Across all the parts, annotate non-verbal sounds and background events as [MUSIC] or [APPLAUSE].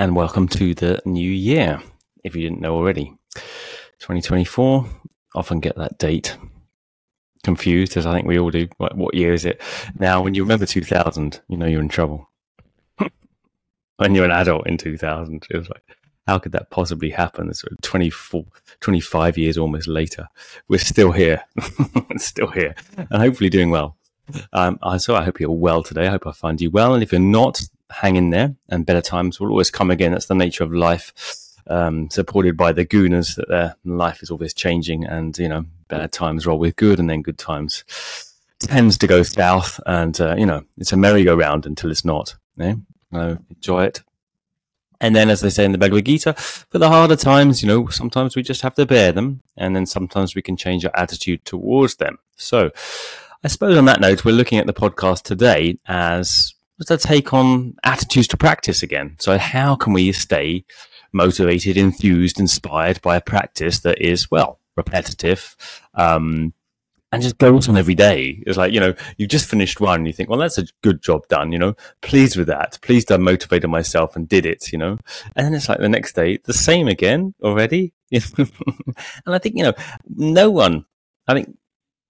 And welcome to the new year. If you didn't know already, 2024. Often get that date confused, as I think we all do. What, what year is it? Now, when you remember 2000, you know you're in trouble. [LAUGHS] when you're an adult in 2000, it was like, how could that possibly happen? Sort of 24, 25 years almost later. We're still here, [LAUGHS] still here, and hopefully doing well. Um, so I hope you're well today. I hope I find you well. And if you're not, hang in there and better times will always come again. That's the nature of life. Um, supported by the gunas that their life is always changing and, you know, bad times roll with good and then good times tends to go south and, uh, you know, it's a merry-go-round until it's not. Yeah? So enjoy it. And then, as they say in the Bhagavad Gita, for the harder times, you know, sometimes we just have to bear them, and then sometimes we can change our attitude towards them. So, I suppose on that note, we're looking at the podcast today as a take on attitudes to practice again. So, how can we stay motivated, enthused, inspired by a practice that is, well, repetitive, um, and just goes on every day. It's like, you know, you've just finished one you think, well, that's a good job done, you know, pleased with that. Pleased I motivated myself and did it, you know. And then it's like the next day, the same again already. [LAUGHS] and I think, you know, no one, I think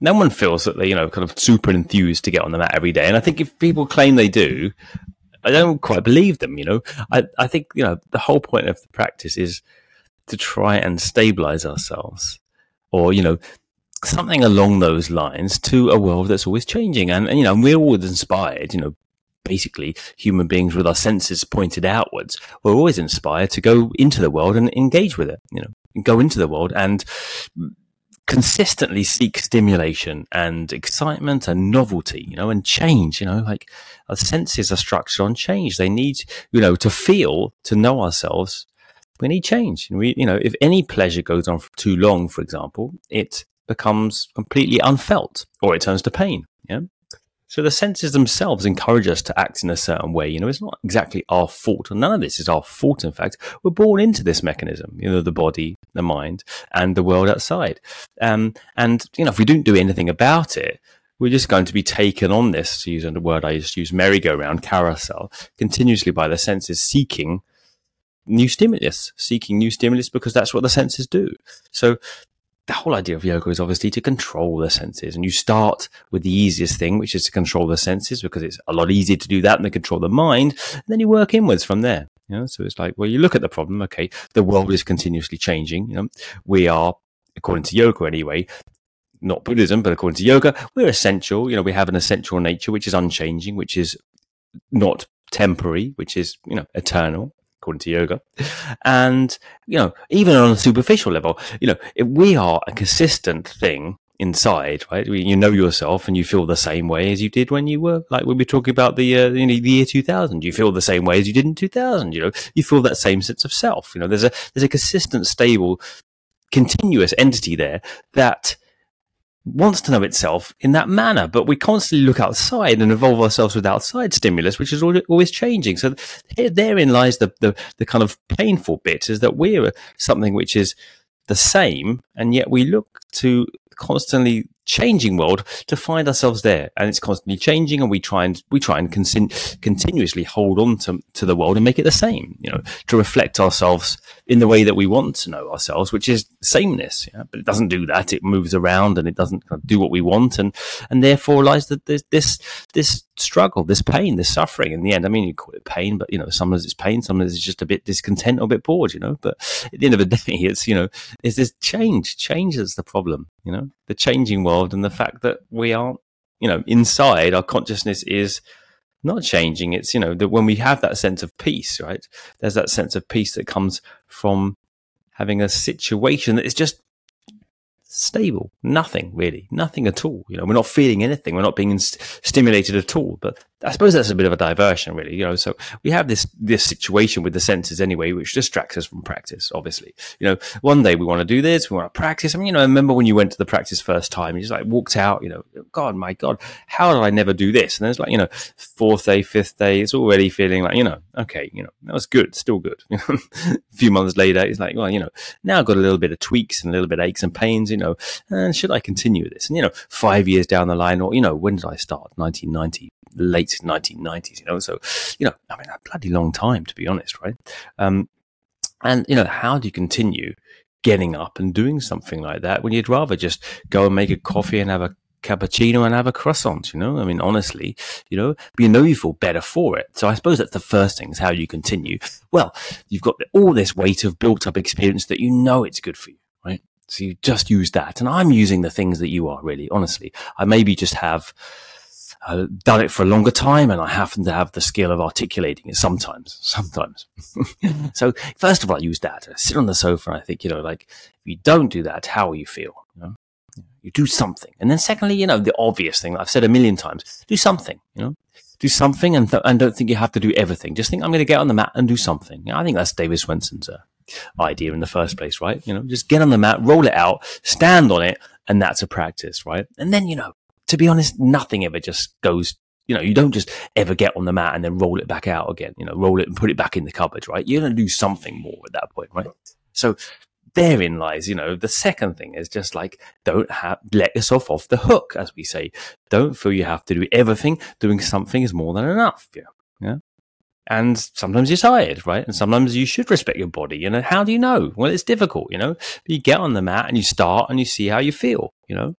no one feels that they, you know, kind of super enthused to get on the mat every day. And I think if people claim they do, I don't quite believe them, you know. I, I think, you know, the whole point of the practice is to try and stabilize ourselves or, you know, something along those lines to a world that's always changing. And, and you know, we're always inspired, you know, basically human beings with our senses pointed outwards. We're always inspired to go into the world and engage with it, you know, go into the world and consistently seek stimulation and excitement and novelty, you know, and change, you know, like our senses are structured on change. They need, you know, to feel, to know ourselves. We need change. And we, you know, if any pleasure goes on for too long, for example, it becomes completely unfelt or it turns to pain. Yeah. So the senses themselves encourage us to act in a certain way. You know, it's not exactly our fault. None of this is our fault. In fact, we're born into this mechanism, you know, the body, the mind, and the world outside. Um, and, you know, if we don't do anything about it, we're just going to be taken on this, to use a word I just use, merry-go-round, carousel, continuously by the senses seeking new stimulus, seeking new stimulus because that's what the senses do. So the whole idea of yoga is obviously to control the senses. And you start with the easiest thing, which is to control the senses because it's a lot easier to do that than to control the mind. And then you work inwards from there. You know, so it's like, well, you look at the problem. Okay. The world is continuously changing. You know, we are, according to yoga anyway, not Buddhism, but according to yoga, we're essential. You know, we have an essential nature, which is unchanging, which is not temporary, which is, you know, eternal according to yoga. And, you know, even on a superficial level, you know, if we are a consistent thing inside, right? You know yourself and you feel the same way as you did when you were, like, when we were talking about the, uh, you know, the year 2000. You feel the same way as you did in 2000, you know, you feel that same sense of self. You know, there's a, there's a consistent, stable, continuous entity there that wants to know itself in that manner, but we constantly look outside and evolve ourselves with outside stimulus, which is always changing. So therein lies the, the, the kind of painful bit is that we're something which is the same, and yet we look to constantly changing world to find ourselves there. And it's constantly changing and we try and we try and con- continuously hold on to, to the world and make it the same you know to reflect ourselves in the way that we want to know ourselves which is sameness yeah? but it doesn't do that. It moves around and it doesn't do what we want. And and therefore lies that this this this struggle this pain this suffering in the end. I mean you call it pain but you know sometimes it's pain sometimes it's just a bit discontent or a bit bored you know? But at the end of the [LAUGHS] day it's you know it's this change. Change is the problem you know? The changing world and the fact that we aren't, you know, inside our consciousness is not changing. It's, you know, that when we have that sense of peace, right? There's that sense of peace that comes from having a situation that is just stable. Nothing really, nothing at all. You know, we're not feeling anything. We're not being stimulated at all. But I suppose that's a bit of a diversion, really. You know, so we have this this situation with the senses anyway, which distracts us from practice. Obviously, you know, one day we want to do this, we want to practice. I mean, you know, I remember when you went to the practice first time, you just like walked out. You know, God, my God, how did I never do this? And then it's like, you know, fourth day, fifth day, it's already feeling like, you know, okay, you know, that was good, still good. a few months later, it's like, well, you know, now I've got a little bit of tweaks and a little bit of aches and pains. You know, and should I continue this? And you know, five years down the line, or you know, when did I start? 1990 late 1990s, you know. So, you know, I mean, a bloody long time, to be honest, right? Um, and, you know, how do you continue getting up and doing something like that when you'd rather just go and make a coffee and have a cappuccino and have a croissant, you know? I mean, honestly, you know, you know you feel better for it. So I suppose that's the first thing is how you continue. Well, you've got all this weight of built up experience that you know it's good for you, right? So you just use that. And I'm using the things that you are really, honestly. I maybe just have, uh, done it for a longer time and I happen to have the skill of articulating it sometimes, sometimes. [LAUGHS] so first of all, I use that. I sit on the sofa and I think, you know, like if you don't do that, how will you feel? You know, you do something. And then secondly, you know, the obvious thing I've said a million times, do something, you know, do something and, th- and don't think you have to do everything. Just think I'm going to get on the mat and do something. You know, I think that's David Swenson's uh, idea in the first place, right? You know, just get on the mat, roll it out, stand on it, and that's a practice, right? And then, you know, to be honest, nothing ever just goes. You know, you don't just ever get on the mat and then roll it back out again. You know, roll it and put it back in the cupboard, right? You're going to do something more at that point, right? So therein lies, you know, the second thing is just like don't have let yourself off the hook, as we say. Don't feel you have to do everything. Doing something is more than enough. Yeah. Yeah. And sometimes you're tired, right? And sometimes you should respect your body. You know, how do you know? Well, it's difficult, you know. But you get on the mat and you start and you see how you feel, you know.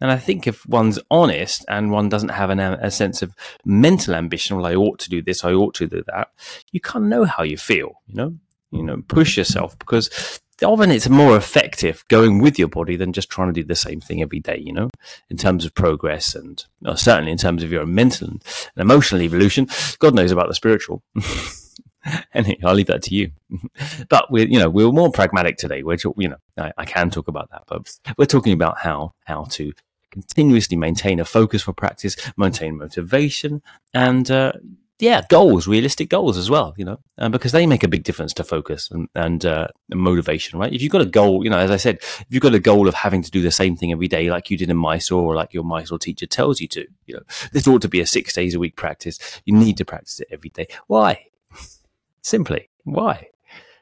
And I think if one's honest and one doesn't have an, a sense of mental ambition, well, I ought to do this, I ought to do that, you can't know how you feel, you know, you know, push yourself because often it's more effective going with your body than just trying to do the same thing every day, you know, in terms of progress and certainly in terms of your mental and emotional evolution. God knows about the spiritual. [LAUGHS] [LAUGHS] anyway, I'll leave that to you. [LAUGHS] but we're, you know, we're more pragmatic today. We're, you know, I, I can talk about that, but we're talking about how, how to continuously maintain a focus for practice, maintain motivation, and uh, yeah, goals, realistic goals as well, you know, uh, because they make a big difference to focus and, and, uh, motivation, right? If you've got a goal, you know, as I said, if you've got a goal of having to do the same thing every day, like you did in Mysore or like your Mysore teacher tells you to, you know, this ought to be a six days a week practice. You need to practice it every day. Why? Simply, why?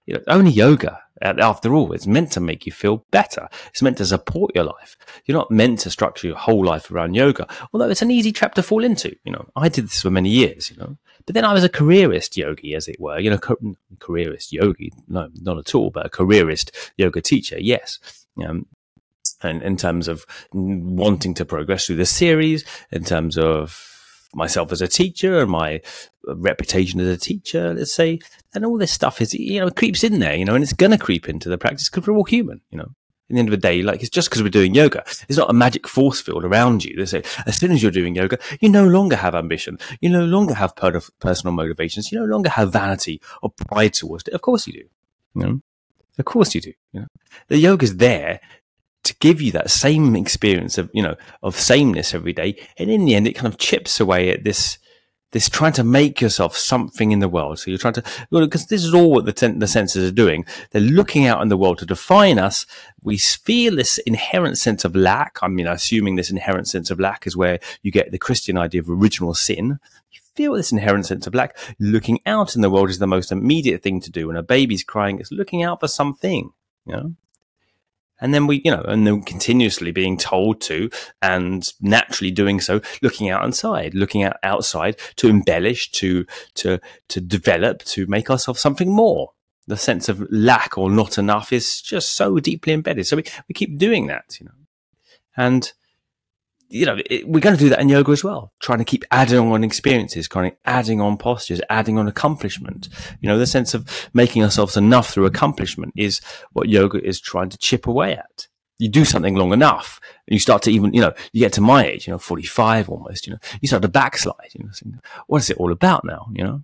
You know, only yoga, after all, it's meant to make you feel better. It's meant to support your life. You're not meant to structure your whole life around yoga, although it's an easy trap to fall into. You know, I did this for many years, you know, but then I was a careerist yogi, as it were, you know, careerist yogi, no, not at all, but a careerist yoga teacher, yes. Um, and in terms of wanting to progress through the series, in terms of myself as a teacher and my uh, reputation as a teacher, let's say, and all this stuff is, you know, creeps in there, you know, and it's going to creep into the practice because we're all human, you know. In the end of the day, like it's just because we're doing yoga. It's not a magic force field around you. They say as soon as you're doing yoga, you no longer have ambition. You no longer have per- personal motivations. You no longer have vanity or pride towards it. Of course you do. You know? Of course you do. You know? The yoga's there to give you that same experience of you know of sameness every day. And in the end it kind of chips away at this this trying to make yourself something in the world. So you're trying to because this is all what the, ten, the senses are doing. They're looking out in the world to define us. We feel this inherent sense of lack. I mean assuming this inherent sense of lack is where you get the christian idea of original sin. You feel this inherent sense of lack. Looking out in the world is the most immediate thing to do. When a baby's crying it's looking out for something you know and then we, you know, and then continuously being told to and naturally doing so, looking out inside, looking out outside to embellish, to, to, to develop, to make ourselves something more. The sense of lack or not enough is just so deeply embedded. So we, we keep doing that, you know, and you know, it, we're going to do that in yoga as well, trying to keep adding on experiences, kind of adding on postures, adding on accomplishment. You know, the sense of making ourselves enough through accomplishment is what yoga is trying to chip away at. You do something long enough you start to even, you know, you get to my age, you know, 45 almost, you know, you start to backslide, you know, what is it all about now, you know?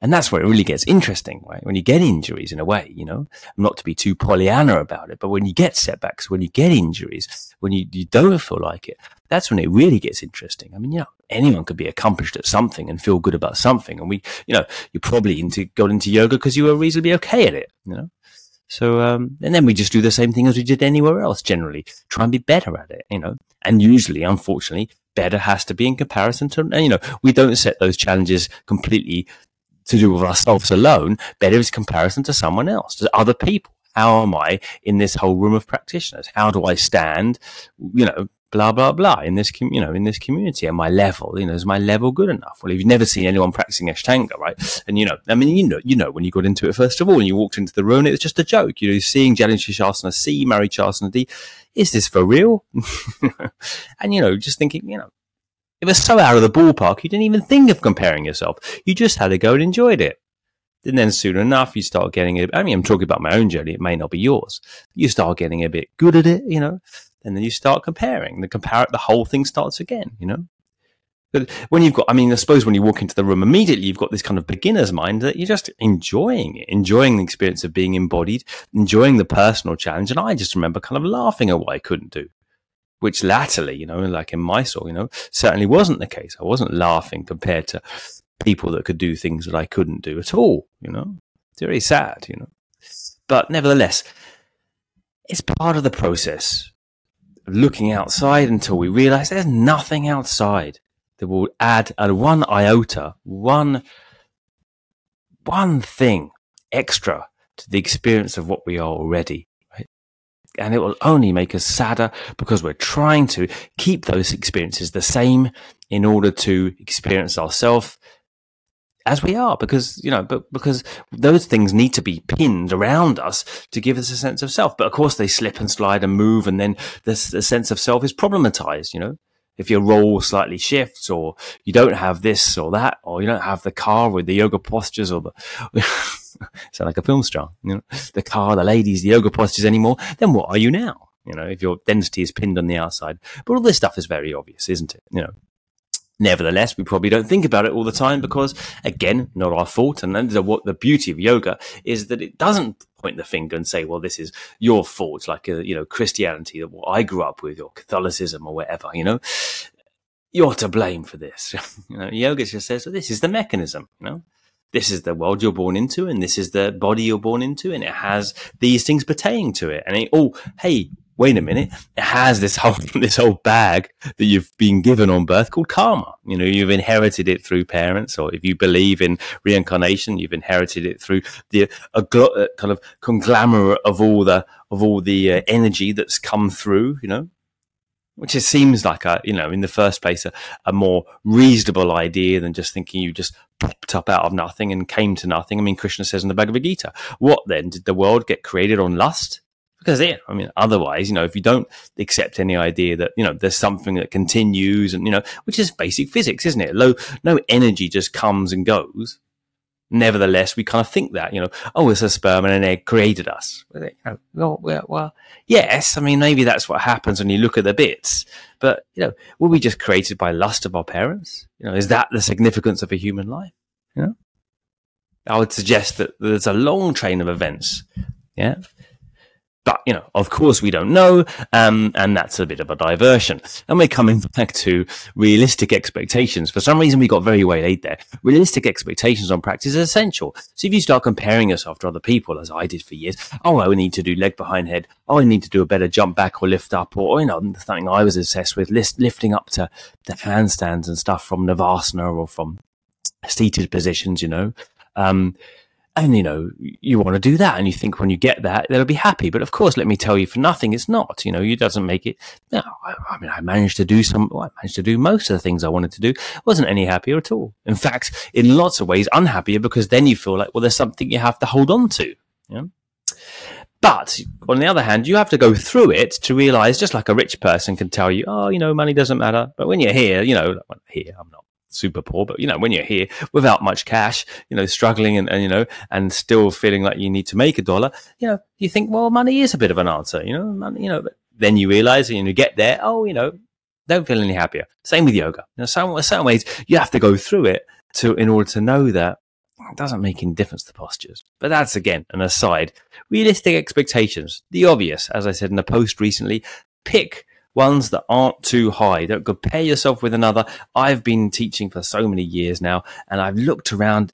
And that's where it really gets interesting, right? When you get injuries in a way, you know, not to be too Pollyanna about it, but when you get setbacks, when you get injuries, when you, you don't feel like it, that's when it really gets interesting. I mean, know, anyone could be accomplished at something and feel good about something. And we, you know, you probably into, got into yoga because you were reasonably okay at it, you know? So, um, and then we just do the same thing as we did anywhere else generally, try and be better at it, you know, and usually, unfortunately, better has to be in comparison to, you know, we don't set those challenges completely to do with ourselves alone. Better is comparison to someone else, to other people. How am I in this whole room of practitioners? How do I stand, you know, blah blah blah in this com- you know in this community at my level you know is my level good enough? Well if you've never seen anyone practicing ashtanga right? And you know i mean you know you know when you got into it first of all and you walked into the room it was just a joke you know seeing Janu Sirsasana C Marichyasana D is this for real? [LAUGHS] And you know just thinking you know it was so out of the ballpark you didn't even think of comparing yourself. You just had to go and enjoyed it and then soon enough, you start getting it. I mean, I'm talking about my own journey. It may not be yours. You start getting a bit good at it, you know, and then you start comparing. The compare, the whole thing starts again, you know. But when you've got, I mean, I suppose when you walk into the room immediately, you've got this kind of beginner's mind that you're just enjoying it, enjoying the experience of being embodied, enjoying the personal challenge. And I just remember kind of laughing at what I couldn't do, which latterly, you know, like in my Mysore, you know, certainly wasn't the case. I wasn't laughing compared to people that could do things that I couldn't do at all, you know. It's very sad, you know. But nevertheless, it's part of the process looking outside until we realize there's nothing outside that will add a one iota, one, one thing extra to the experience of what we are already. Right? And it will only make us sadder because we're trying to keep those experiences the same in order to experience ourselves as we are because you know but because those things need to be pinned around us to give us a sense of self. But of course they slip and slide and move and then this the sense of self is problematized you know. If your role slightly shifts or you don't have this or that or you don't have the car with the yoga postures or the [LAUGHS] sound like a film star you know the car the ladies the yoga postures anymore then what are you now? You know if your density is pinned on the outside. But all this stuff is very obvious isn't it? You know Nevertheless, we probably don't think about it all the time because, again, not our fault. And then the, what the beauty of yoga is that it doesn't point the finger and say, "Well, this is your fault," like uh, you know Christianity, that what I grew up with, or Catholicism, or whatever. You know, you're to blame for this. [LAUGHS] you know, yoga just says, well, "This is the mechanism." You know, this is the world you're born into, and this is the body you're born into, and it has these things pertaining to it. And it, oh, hey, wait a minute, it has this whole [LAUGHS] this whole bag that you've been given on birth called karma. You know, you've inherited it through parents, or if you believe in reincarnation, you've inherited it through the a gl- kind of conglomerate of all the of all the uh, energy that's come through. You know, which just seems like a you know in the first place a, a more reasonable idea than just thinking you just popped up out of nothing and came to nothing. I mean, Krishna says in the Bhagavad Gita, "What then did the world get created on lust?" Because yeah, I mean, otherwise, you know, if you don't accept any idea that you know there's something that continues, and you know, which is basic physics, isn't it? Low, no energy just comes and goes. Nevertheless, we kind of think that you know, oh, it's a sperm and an egg created us. well, well, well, yes, I mean, maybe that's what happens when you look at the bits. But you know, were we just created by lust of our parents? You know, is that the significance of a human life? You know, I would suggest that there's a long train of events. Yeah, but, you know, of course we don't know. Um, and that's a bit of a diversion. And we're coming back to realistic expectations. For some reason, we got very waylaid there. Realistic expectations on practice is essential. So if you start comparing yourself to other people, as I did for years, oh, I need to do leg behind head. Oh, I need to do a better jump back or lift up. Or, you know, something I was obsessed with, lifting up to the handstands and stuff from Navasana or from seated positions, you know. Um, and you know you want to do that and you think when you get that they'll be happy but of course let me tell you for nothing it's not you know it doesn't make it no I, I, mean i managed to do some well, i managed to do most of the things i wanted to do wasn't any happier at all in fact in lots of ways unhappier because then you feel like well there's something you have to hold on to you know? but on the other hand, you have to go through it to realize, just like a rich person can tell you, oh, you know, money doesn't matter. But when you're here, you know, here, I'm not super poor, but you know, when you're here without much cash, you know, struggling and, and, you know, and still feeling like you need to make a dollar, you know, you think, well, money is a bit of an answer, you know, money, you know, but then you realize and you get there, oh, you know, don't feel any happier. Same with yoga. You know, some, some ways you have to go through it to, in order to know that it doesn't make any difference to postures. But that's again an aside. Realistic expectations. The obvious, as I said in a post recently, pick ones that aren't too high. Don't compare yourself with another. I've been teaching for so many years now, and I've looked around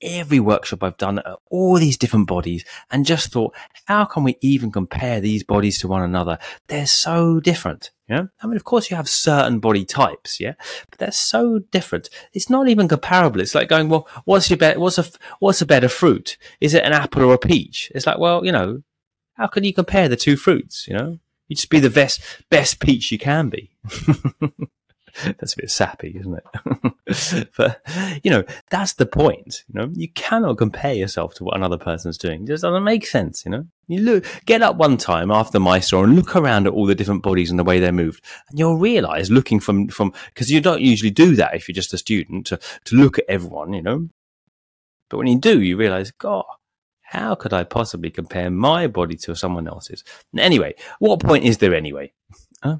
every workshop I've done at all these different bodies and just thought, how can we even compare these bodies to one another? They're so different. Yeah. I mean, of course you have certain body types. Yeah. But they're so different. It's not even comparable. It's like going, well, what's your better, what's a, what's a better fruit? Is it an apple or a peach? It's like, well, you know, how can you compare the two fruits? You know, You just be the best best peach you can be. [LAUGHS] that's a bit sappy, isn't it? [LAUGHS] but you know, that's the point. You know, you cannot compare yourself to what another person's doing. It just doesn't make sense. You know, you look, get up one time after Mysore and look around at all the different bodies and the way they're moved, and you'll realize looking from from because you don't usually do that if you're just a student to to look at everyone. You know, but when you do, you realize, God, how could I possibly compare my body to someone else's? Anyway, what point is there anyway? Huh?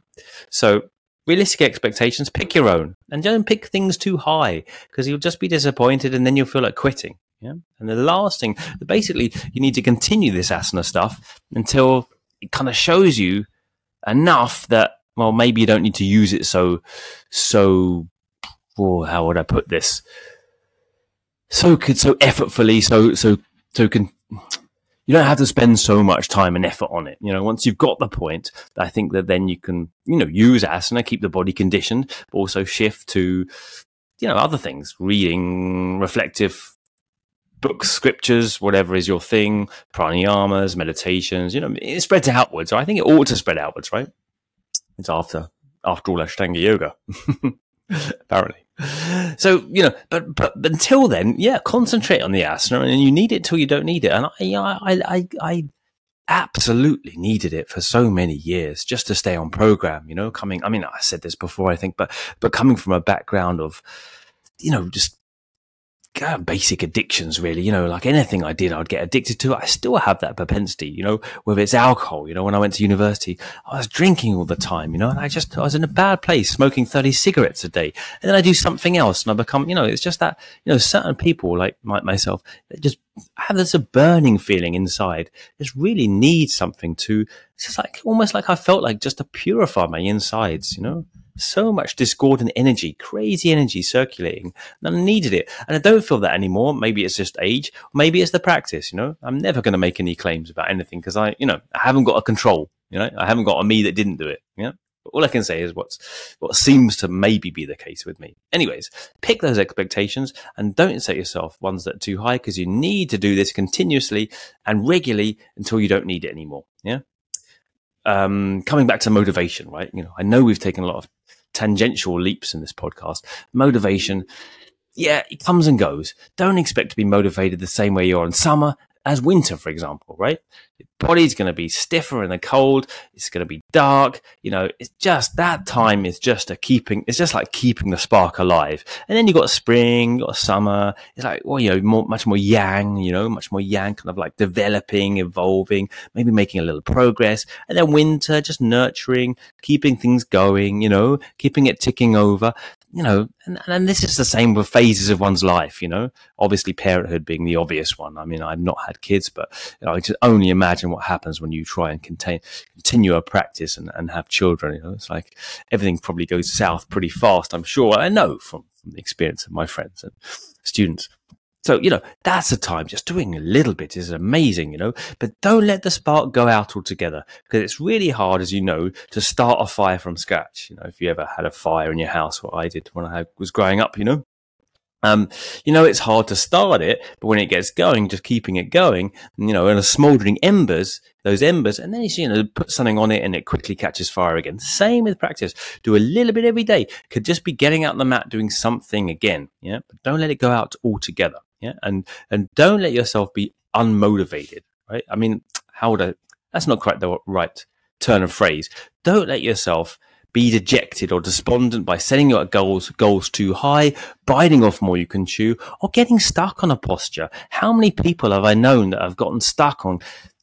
So realistic expectations, pick your own and don't pick things too high because you'll just be disappointed and then you'll feel like quitting. Yeah. And the last thing, basically, you need to continue this asana stuff until it kind of shows you enough that, well, maybe you don't need to use it so, so, oh, how would I put this? So, could so effortfully, so, so, so can, you don't have to spend so much time and effort on it. You know, once you've got the point, I think that then you can, you know, use asana, keep the body conditioned, but also shift to, you know, other things, reading, reflective books, scriptures, whatever is your thing, pranayamas, meditations, you know, it spreads outwards. I think it ought to spread outwards, right? It's after, after all, Ashtanga yoga, [LAUGHS] apparently. So you know, but but until then, yeah, concentrate on the asana, and you need it till you don't need it. And I, I, I, I absolutely needed it for so many years just to stay on program. You know, coming. I mean, I said this before, I think, but but coming from a background of, you know, just uh, basic addictions, really. You know, like anything I did, I'd get addicted to. I still have that propensity, you know, whether it's alcohol. You know, when I went to university, I was drinking all the time, you know, and I just, I was in a bad place, smoking 30 cigarettes a day. And then I do something else and I become, you know, it's just that, you know, certain people like my, myself, they just have this a burning feeling inside, just really need something to, it's just like, almost like I felt like just to purify my insides, you know? So much discordant energy, crazy energy circulating, and I needed it. And I don't feel that anymore. Maybe it's just age, maybe it's the practice. You know, I'm never going to make any claims about anything because I, you know, I haven't got a control. You know, I haven't got a me that didn't do it. Yeah. You know? all I can say is what's what seems to maybe be the case with me. Anyways, pick those expectations and don't set yourself ones that are too high because you need to do this continuously and regularly until you don't need it anymore. Yeah. Um, coming back to motivation, right? You know, I know we've taken a lot of tangential leaps in this podcast. Motivation, yeah, it comes and goes. Don't expect to be motivated the same way you are in summer as winter, for example, right? Your body's going to be stiffer in the cold. It's going to be dark. You know, it's just that time is just a keeping, it's just like keeping the spark alive. And then you've got spring, you got summer. It's like, well, you know, more, much more yang, you know, much more yang, kind of like developing, evolving, maybe making a little progress. And then winter, just nurturing, keeping things going, you know, keeping it ticking over you know, and, and this is the same with phases of one's life, you know, obviously parenthood being the obvious one. I mean, I've not had kids, but you know, I can only imagine what happens when you try and contain, continue a practice and, and have children. You know, it's like everything probably goes south pretty fast. I'm sure I know from, from the experience of my friends and students. So, you know, that's a time just doing a little bit is amazing, you know, but don't let the spark go out altogether because it's really hard, as you know, to start a fire from scratch. You know, if you ever had a fire in your house, what I did when I was growing up, you know, um, you know, it's hard to start it, but when it gets going, just keeping it going, you know, and a smoldering embers, those embers, and then you, you know, put something on it and it quickly catches fire again. Same with practice. Do a little bit every day. Could just be getting out on the mat, doing something again. Yeah. But don't let it go out altogether. Yeah. And, and don't let yourself be unmotivated, right? I mean, how would I, that's not quite the right turn of phrase. Don't let yourself be dejected or despondent by setting your goals goals too high, biting off more you can chew, or getting stuck on a posture. How many people have I known that have gotten stuck on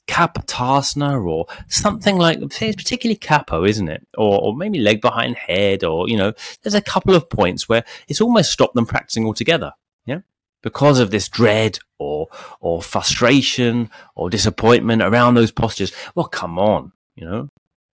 Kapotasana or something like it's particularly capo, isn't it? Or, or maybe leg behind head, or you know, there's a couple of points where it's almost stopped them practicing altogether. Because of this dread or or frustration or disappointment around those postures. Well, come on, you know,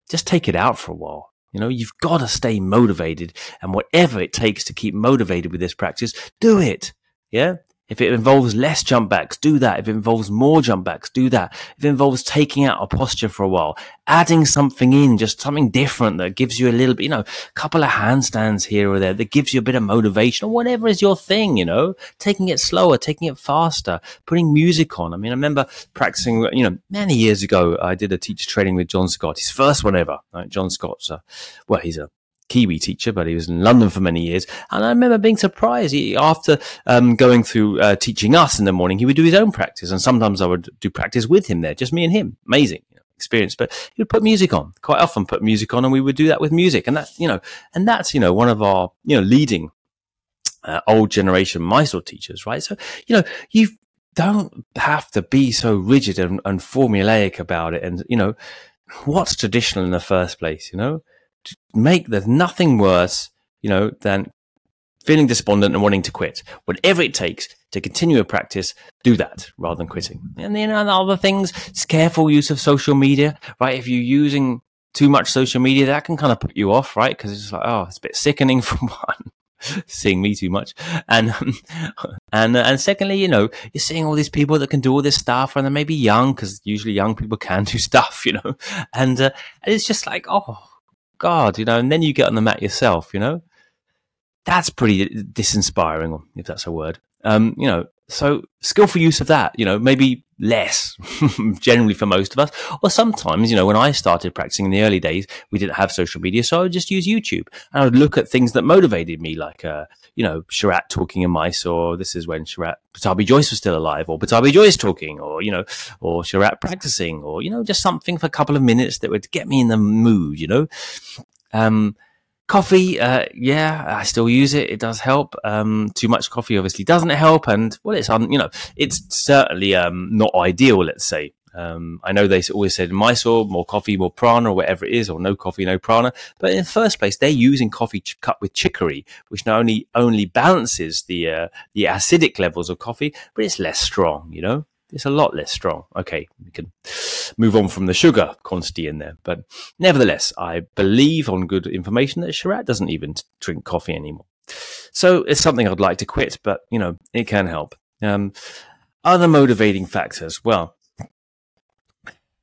just take it out for a while. You know, you've got to stay motivated and whatever it takes to keep motivated with this practice, do it. Yeah. If it involves less jump backs, do that. If it involves more jump backs, do that. If it involves taking out a posture for a while, adding something in, just something different that gives you a little bit, you know, a couple of handstands here or there that gives you a bit of motivation or whatever is your thing, you know, taking it slower, taking it faster, putting music on. I mean, I remember practicing, you know, many years ago, I did a teacher training with John Scott, his first one ever. Right? John Scott's, a, well, he's a Kiwi teacher, but he was in London for many years. And I remember being surprised. He, after um, going through uh, teaching us in the morning, he would do his own practice. And sometimes I would do practice with him there, just me and him. Amazing you know, experience. But he would put music on, quite often put music on, and we would do that with music. And that's, you know, and that's, you know, one of our, you know, leading uh, old generation Mysore teachers, right? So, you know, you don't have to be so rigid and, and formulaic about it. And, you know, what's traditional in the first place, you know? Make there's nothing worse, you know, than feeling despondent and wanting to quit. Whatever it takes to continue a practice, do that rather than quitting. And then other things, careful use of social media, right? If you're using too much social media, that can kind of put you off, right? Because it's like, oh, it's a bit sickening [LAUGHS] for one. seeing me too much and and uh, and secondly you know you're seeing all these people that can do all this stuff and they may be young because usually young people can do [LAUGHS] stuff you know and, uh, and it's just like oh God, you know, and then you get on the mat yourself, you know, that's pretty disinspiring, if that's a word. Um, you know, so skillful use of that, you know, maybe less [LAUGHS] generally for most of us. Or sometimes, you know, when I started practicing in the early days, we didn't have social media. So I would just use YouTube and I would look at things that motivated me, like, uh, you know, Sharath talking in Mysore. This is when Sharath, Pattabhi Jois was still alive or Pattabhi Jois talking or, you know, or Sharath practicing or, you know, just something for a couple of minutes that would get me in the mood, you know. Um, coffee, uh, yeah, I still use it. It does help. Um, too much coffee obviously doesn't help, and well, it's you know, it's certainly um, not ideal. Let's say. Um, I know they always said in Mysore, more coffee, more prana, or whatever it is, or no coffee, no prana. But in the first place, they're using coffee ch- cut with chicory, which not only only balances the uh, the acidic levels of coffee, but it's less strong. You know, it's a lot less strong. Okay, we can move on from the sugar quantity in there. But nevertheless, I believe on good information that Sharath doesn't even drink coffee anymore. So it's something I'd like to quit, but you know, it can help. Um, other motivating factors. Well,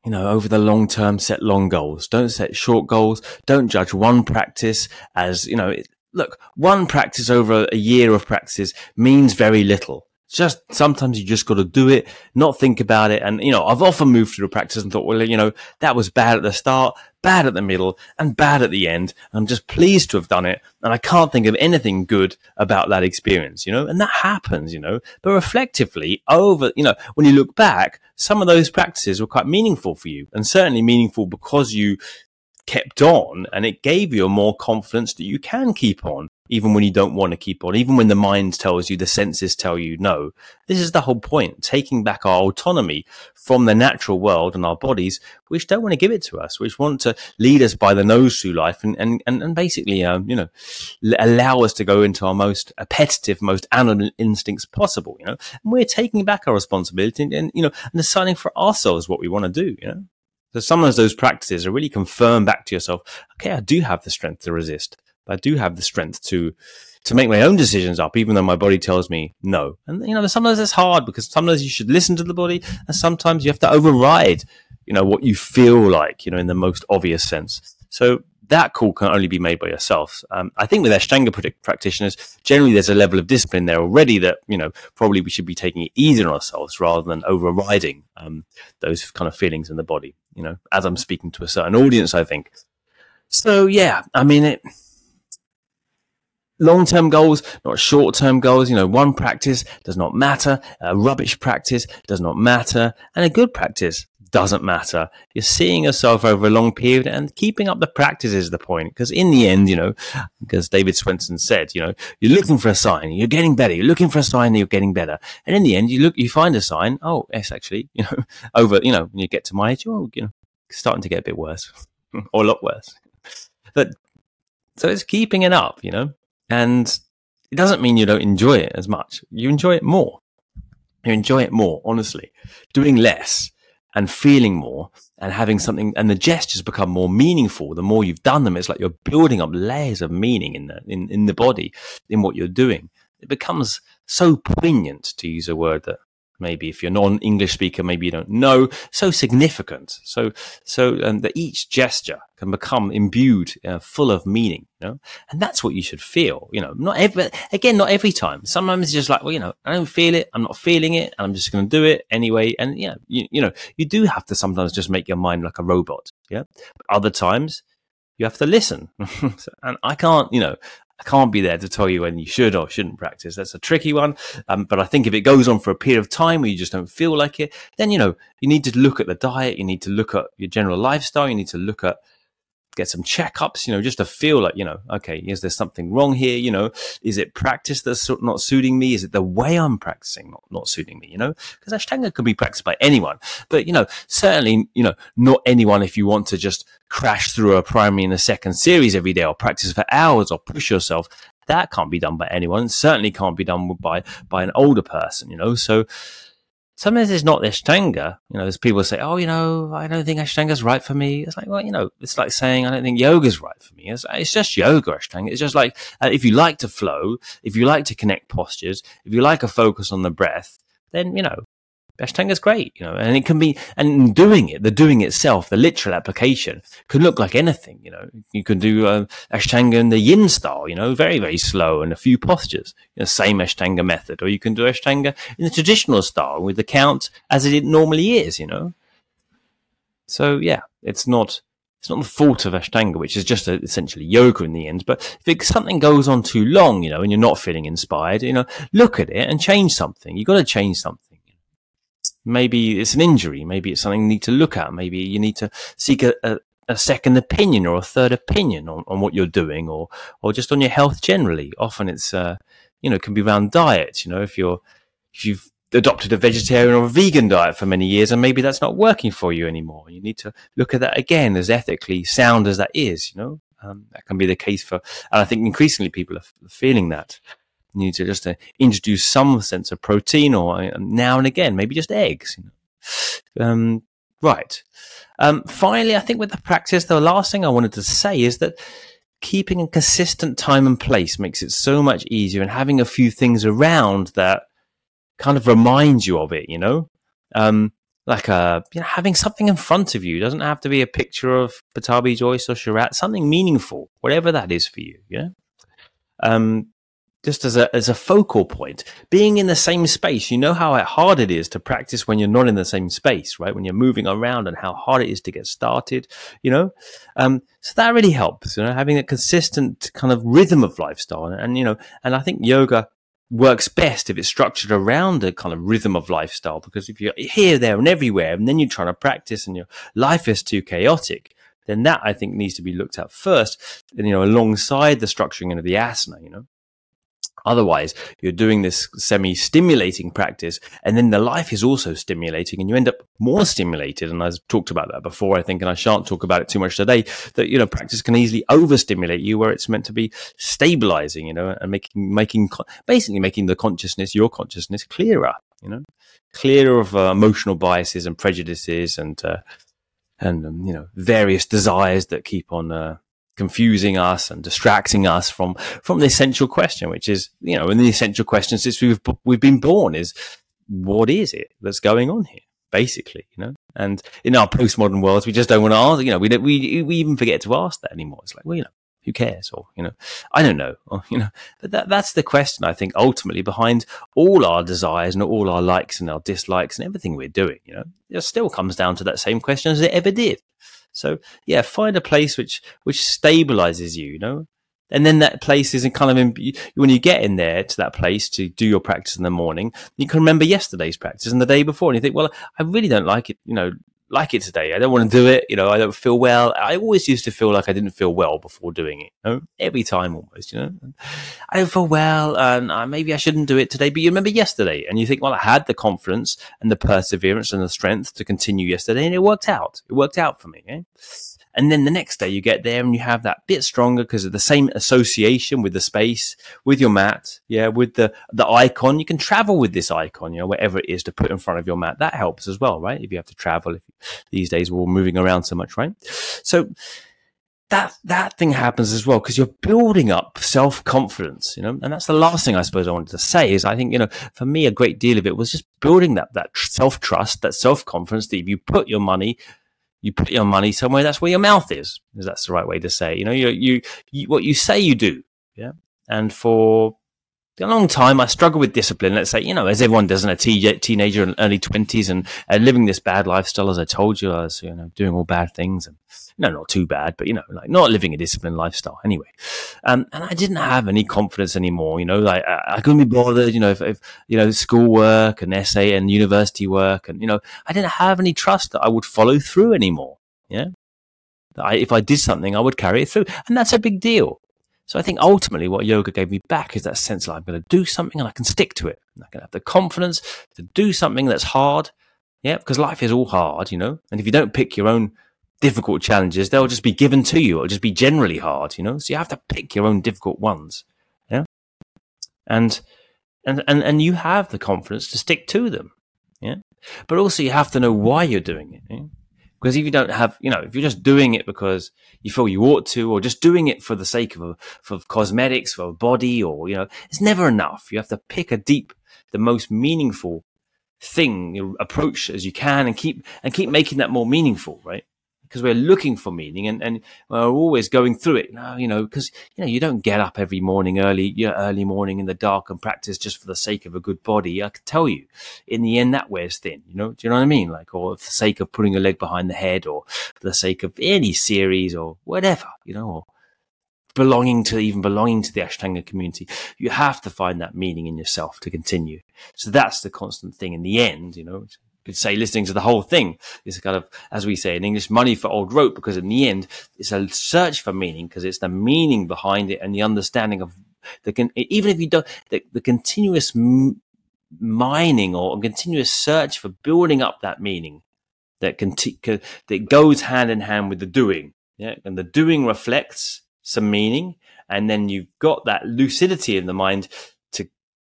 you know, over the long term, set long goals. Don't set short goals. Don't judge one practice as, you know, look, one practice over a year of practices means very little just sometimes you just got to do it, not think about it. And, you know, I've often moved through a practice and thought, well, you know, that was bad at the start, bad at the middle, and bad at the end. I'm just pleased to have done it. And I can't think of anything good about that experience, you know, and that happens, you know, but reflectively over, you know, when you look back, some of those practices were quite meaningful for you and certainly meaningful because you kept on and it gave you a more confidence that you can keep on even when you don't want to keep on, even when the mind tells you, the senses tell you no. This is the whole point, taking back our autonomy from the natural world and our bodies, which don't want to give it to us, which want to lead us by the nose through life and, and, and, and basically, um, you know, allow us to go into our most appetitive, most animal instincts possible, you know, and we're taking back our responsibility and, and you know, and deciding for ourselves what we want to do, you know. So sometimes those practices are really confirm back to yourself, okay, I do have the strength to resist. I do have the strength to to make my own decisions up, even though my body tells me no. And you know, sometimes it's hard because sometimes you should listen to the body, and sometimes you have to override, you know, what you feel like, you know, in the most obvious sense. So that call can only be made by yourself. Um, I think with Ashtanga practitioners, generally there's a level of discipline there already that you know probably we should be taking it easy on ourselves rather than overriding um, those kind of feelings in the body. You know, as I'm speaking to a certain audience, I think. So yeah, I mean it long term goals, not short term goals. You know, one practice does not matter, a rubbish practice does not matter, and a good practice doesn't matter. You're seeing yourself over a long period and keeping up the practice is the point. Because in the end, you know, because David Swenson said, you know, you're looking for a sign, you're getting better, you're looking for a sign, that you're getting better. And in the end, you look, you find a sign. Oh, yes, actually, [LAUGHS] you know, over, you know, when you get to my age, oh, you know, starting to get a bit worse [LAUGHS] or a lot worse. But so it's keeping it up, you know, and it doesn't mean you don't enjoy it as much. You enjoy it more. You enjoy it more, honestly. Doing less and feeling more and having something, and the gestures become more meaningful the more you've done them. It's like you're building up layers of meaning in the, in, in the body, in what you're doing. It becomes so poignant to use a word that maybe if you're non-English speaker, maybe you don't know, so significant. So, so um, that each gesture can become imbued, uh, full of meaning, you know, and that's what you should feel, you know, not every, again, not every time. Sometimes it's just like, well, you know, I don't feel it. I'm not feeling it. And I'm just going to do it anyway. And, yeah, you, you know, you do have to sometimes just make your mind like a robot. Yeah. But other times you have to listen. [LAUGHS] and I can't, you know, I can't be there to tell you when you should or shouldn't practice. That's a tricky one. Um, but I think if it goes on for a period of time where you just don't feel like it, then, you know, you need to look at the diet. You need to look at your general lifestyle. You need to look at get some checkups, you know, just to feel like, you know, okay, is there something wrong here? You know, is it practice that's not suiting me? Is it the way I'm practicing not, not suiting me? You know, because Ashtanga can be practiced by anyone, but, you know, certainly, you know, not anyone if you want to just crash through a primary and a second series every day or practice for hours or push yourself. That can't be done by anyone. certainly can't be done by, by an older person, you know, so, sometimes it's not Ashtanga. You know, there's people say, "Oh, you know, I don't think Ashtanga's right for me." It's like, well, you know, it's like saying I don't think yoga's right for me. It's, it's just yoga, Ashtanga. It's just like uh, if you like to flow, if you like to connect postures, if you like a focus on the breath, then you know Ashtanga is great, you know, and it can be, and doing it, the doing itself, the literal application can look like anything, you know. You can do uh, Ashtanga in the yin style, you know, very, very slow and a few postures, you know, same Ashtanga method, or you can do Ashtanga in the traditional style with the count as it normally is, you know. So, yeah, it's not, it's not the fault of Ashtanga, which is just a, essentially yoga in the end. But if it, something goes on too long, you know, and you're not feeling inspired, you know, look at it and change something. You've got to change something maybe it's an injury, maybe it's something you need to look at, maybe you need to seek a, a, a second opinion or a third opinion on, on what you're doing or or just on your health generally. Often it's uh, you know, it can be around diet, you know, if you're if you've adopted a vegetarian or a vegan diet for many years and maybe that's not working for you anymore. You need to look at that again as ethically sound as that is, you know. Um, that can be the case for, and I think increasingly people are feeling that need to just uh, introduce some sense of protein or uh, now and again, maybe just eggs. You know? um, right. Um, finally, I think with the practice, the last thing I wanted to say is that keeping a consistent time and place makes it so much easier and having a few things around that kind of reminds you of it, you know? Um, like a, uh, you know, having something in front of you it doesn't have to be a picture of Pattabhi Jois or Sharath, something meaningful, whatever that is for you, yeah? Um, just as a as a focal point being in the same space. You know how hard it is to practice when you're not in the same space right? When you're moving around and how hard it is to get started you know? Um, so that really helps you know having a consistent kind of rhythm of lifestyle. And, and you know and i think yoga works best if it's structured around a kind of rhythm of lifestyle because if you're here there and everywhere and then you're trying to practice and your life is too chaotic then that I think needs to be looked at first, and, you know, alongside the structuring of the asana, you know. Otherwise, you're doing this semi stimulating practice, and then the life is also stimulating, and you end up more stimulated. And I've talked about that before, I think, and I shan't talk about it too much today. That, you know, practice can easily overstimulate you where it's meant to be stabilizing, you know, and making, making, basically making the consciousness, your consciousness clearer, you know, clearer of uh, emotional biases and prejudices and, uh, and, um, you know, various desires that keep on, uh, confusing us and distracting us from from the essential question, which is you know, and the essential question since we've we've been born is what is it that's going on here, basically, you know. And in our postmodern worlds, we just don't want to ask. You know, we don't, we we even forget to ask that anymore. It's like, well, you know, who cares? Or you know, I don't know. Or you know, but that that's the question I think ultimately behind all our desires and all our likes and our dislikes and everything we're doing. You know, it still comes down to that same question as it ever did. So yeah, find a place which which stabilizes you, you know, and then that place isn't kind of in, when you get in there to that place to do your practice in the morning, you can remember yesterday's practice and the day before, and you think, well, I really don't like it, you know, like it today. I don't want to do it. You know, I don't feel well. I always used to feel like I didn't feel well before doing it. You know? Every time almost, you know, I don't feel well and uh, maybe I shouldn't do it today. But you remember yesterday and you think, well, I had the confidence and the perseverance and the strength to continue yesterday and it worked out. It worked out for me. Eh? And then the next day you get there and you have that bit stronger because of the same association with the space, with your mat. Yeah. With the, the icon, you can travel with this icon, you know, wherever it is to put in front of your mat. That helps as well, right? If you have to travel, if these days we're all moving around so much, right? So that that thing happens as well because you're building up self confidence, you know, and that's the last thing I suppose I wanted to say is I think you know for me a great deal of it was just building that that self trust, that self confidence that if you put your money, you put your money somewhere that's where your mouth is, is that's the right way to say, you know, you, you you what you say you do, yeah, and for a long time I struggled with discipline. Let's say, you know, as everyone does in a te- teenager in early twenties and uh, living this bad lifestyle, as I told you, I was, you know, doing all bad things and no, not too bad, but you know, like not living a disciplined lifestyle anyway. Um, and I didn't have any confidence anymore, you know, like I, I couldn't be bothered, you know, if, if, you know, schoolwork and essay and university work and, you know, I didn't have any trust that I would follow through anymore. Yeah. I, if I did something, I would carry it through. And that's a big deal. So I think ultimately what yoga gave me back is that sense that I'm going to do something and I can stick to it. I can have the confidence to do something that's hard. Yeah, because life is all hard, you know. And if you don't pick your own difficult challenges, they'll just be given to you. It'll just be generally hard, you know. So you have to pick your own difficult ones. Yeah. And and and, and you have the confidence to stick to them. Yeah. But also you have to know why you're doing it. Yeah? Because if you don't have, you know, if you're just doing it because you feel you ought to, or just doing it for the sake of a, for cosmetics, for a body, or you know, it's never enough. You have to pick a deep, the most meaningful thing, approach as you can, and keep and keep making that more meaningful, right? Because we're looking for meaning and, and we're always going through it now, you know, because, you know, you don't get up every morning early, you know, early morning in the dark and practice just for the sake of a good body. I can tell you in the end that wears thin, you know, do you know what I mean? Like, or for the sake of putting a leg behind the head or for the sake of any series or whatever, you know, or belonging to even belonging to the Ashtanga community, you have to find that meaning in yourself to continue. So that's the constant thing in the end, you know, could say listening to the whole thing is kind of, as we say in English, money for old rope, because in the end, it's a search for meaning, because it's the meaning behind it and the understanding of the, can, even if you don't, the, the continuous m- mining or continuous search for building up that meaning that can, that goes hand in hand with the doing. Yeah. And the doing reflects some meaning. And then you've got that lucidity in the mind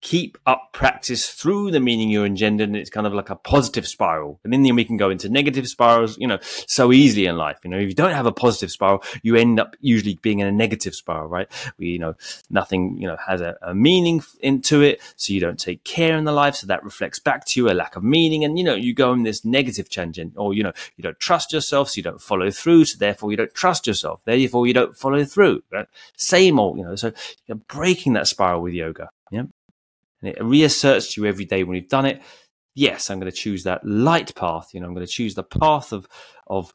keep up practice through the meaning you're engendered and it's kind of like a positive spiral. And then we can go into negative spirals you know so easily in life. You know if you don't have a positive spiral you end up usually being in a negative spiral right? We you know nothing you know has a, a meaning into it so you don't take care in the life so that reflects back to you a lack of meaning and you know you go in this negative tangent or you know you don't trust yourself so you don't follow through so therefore you don't trust yourself therefore you don't follow through right? same old you know so you're breaking that spiral with yoga yeah and it reasserts to you every day when you've done it. Yes, I'm going to choose that light path. You know, I'm going to choose the path of of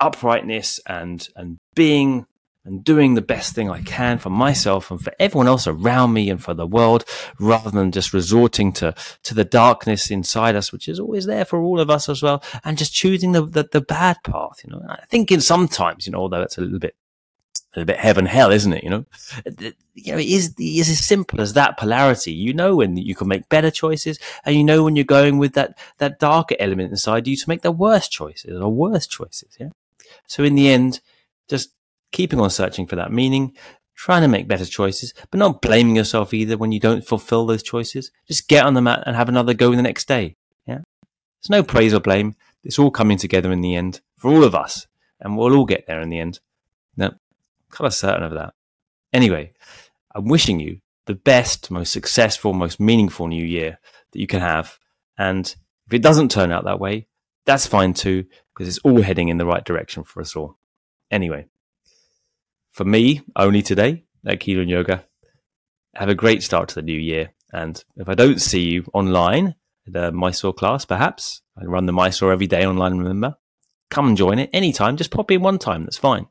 uprightness and and being and doing the best thing I can for myself and for everyone else around me and for the world, rather than just resorting to to the darkness inside us, which is always there for all of us as well, and just choosing the the, the bad path. You know, I think in sometimes, you know, although it's a little bit a bit heaven hell, isn't it? You know, you know, it is, it is as simple as that polarity. You know when you can make better choices, and you know when you're going with that that darker element inside you to make the worst choices or worse choices. Yeah. So in the end, just keeping on searching for that meaning, trying to make better choices, but not blaming yourself either when you don't fulfill those choices. Just get on the mat and have another go the next day. Yeah. There's no praise or blame. It's all coming together in the end for all of us, and we'll all get there in the end. Kind of certain of that. Anyway, I'm wishing you the best, most successful, most meaningful new year that you can have. And if it doesn't turn out that way, that's fine too, because it's all heading in the right direction for us all. Anyway, for me, only today at Keen on Yoga, have a great start to the new year. And if I don't see you online the Mysore class, perhaps I run the Mysore every day online, remember? Come and join it anytime. Just pop in one time. That's fine.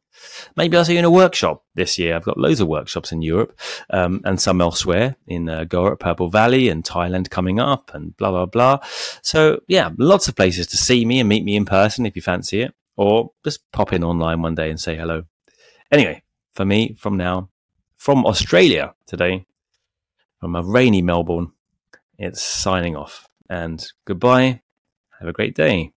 Maybe I'll see you in a workshop this year. I've got loads of workshops in Europe um, and some elsewhere in uh, Goa Purple Valley and Thailand coming up and blah, blah, blah. So, yeah, lots of places to see me and meet me in person if you fancy it, or just pop in online one day and say hello. Anyway, for me, from now, from Australia today, from a rainy Melbourne, it's signing off. And goodbye. Have a great day.